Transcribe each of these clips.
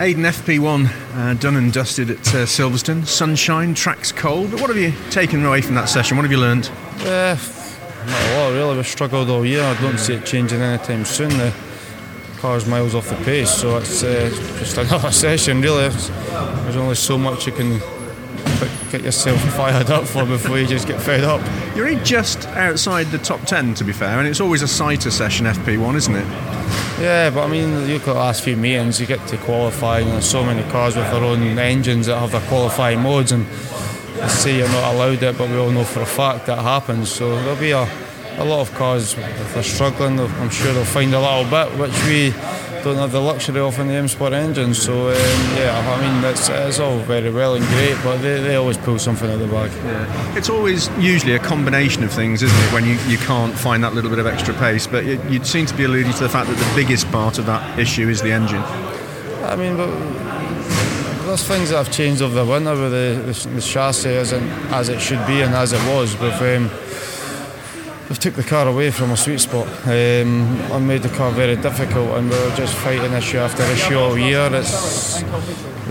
Aidan FP1 uh, done and dusted at uh, Silverstone. Sunshine, track's cold. But what have you taken away from that session? What have you learned? Uh, not a lot really. We've struggled all year. I don't see it changing anytime soon. The car's miles off the pace, so it's uh, just another session really. There's only so much you can get yourself fired up for before you just get fed up. You're in just outside the top 10 to be fair, and it's always a sighter session FP1, isn't it? Yeah, but I mean, you've got the last few meetings, you get to qualifying, and there's so many cars with their own engines that have their qualifying modes, and they say you're not allowed it, but we all know for a fact that happens. So there'll be a, a lot of cars, if they're struggling, I'm sure they'll find a little bit, which we don't have the luxury of in the M Sport engine. So um, yeah, I mean it's, it's all very well and great, but they, they always pull something out of the bag. Yeah. It's always usually a combination of things, isn't it? When you, you can't find that little bit of extra pace, but you, you seem to be alluding to the fact that the biggest part of that issue is the engine. I mean, but there's things that have changed over the winter with the, the, the chassis isn't as it should be and as it was. With um, we've took the car away from a sweet spot. Um, and made the car very difficult and we are just fighting issue after issue all year. It's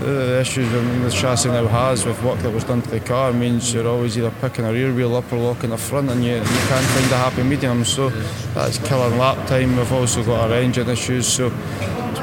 the issues the chassis now has with work that was done to the car means you're always either picking a rear wheel up or locking the front and you, you can't find a happy medium. So that's killing lap time. We've also got our engine issues. So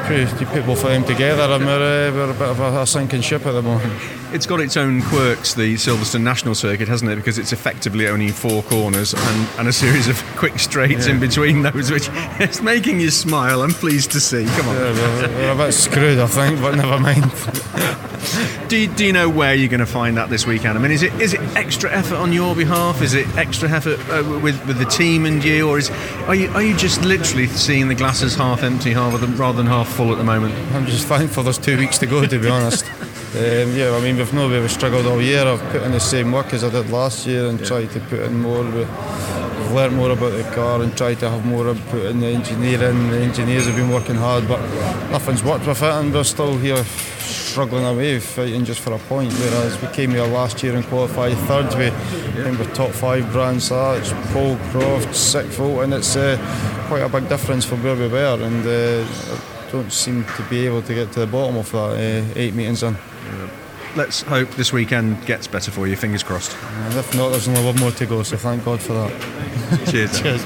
pretty both of them together and we're, uh, we're a bit of a, a, sinking ship at the moment. It's got its own quirks, the Silverstone National Circuit, hasn't it? Because it's effectively only four corners and, and a series of quick straights yeah. in between those, which is making you smile. I'm pleased to see. Come on. Yeah, we're, we're a bit screwed, I think, but never mind. do, you, do you know where you're going to find that this weekend? I mean, is it is it extra effort on your behalf? Is it extra effort uh, with with the team and you, or is are you are you just literally seeing the glasses half empty rather than rather than half full at the moment? I'm just thankful there's two weeks to go, to be honest. Um, yeah, I mean, we've no we've struggled all year. I've put in the same work as I did last year and yeah. tried to put in more. We've learnt more about the car and tried to have more input in the engineering. The engineers have been working hard, but nothing's worked with it, and we're still here struggling away, fighting just for a point. Whereas we came here last year and qualified third. We yeah. with top five Brands. It's Paul Croft, sixth and it's uh, quite a big difference from where we were. And uh, don't seem to be able to get to the bottom of that uh, eight meetings in. Yeah. Let's hope this weekend gets better for you. Fingers crossed. And if not, there's only one more to go. So thank God for that. Cheers. Cheers.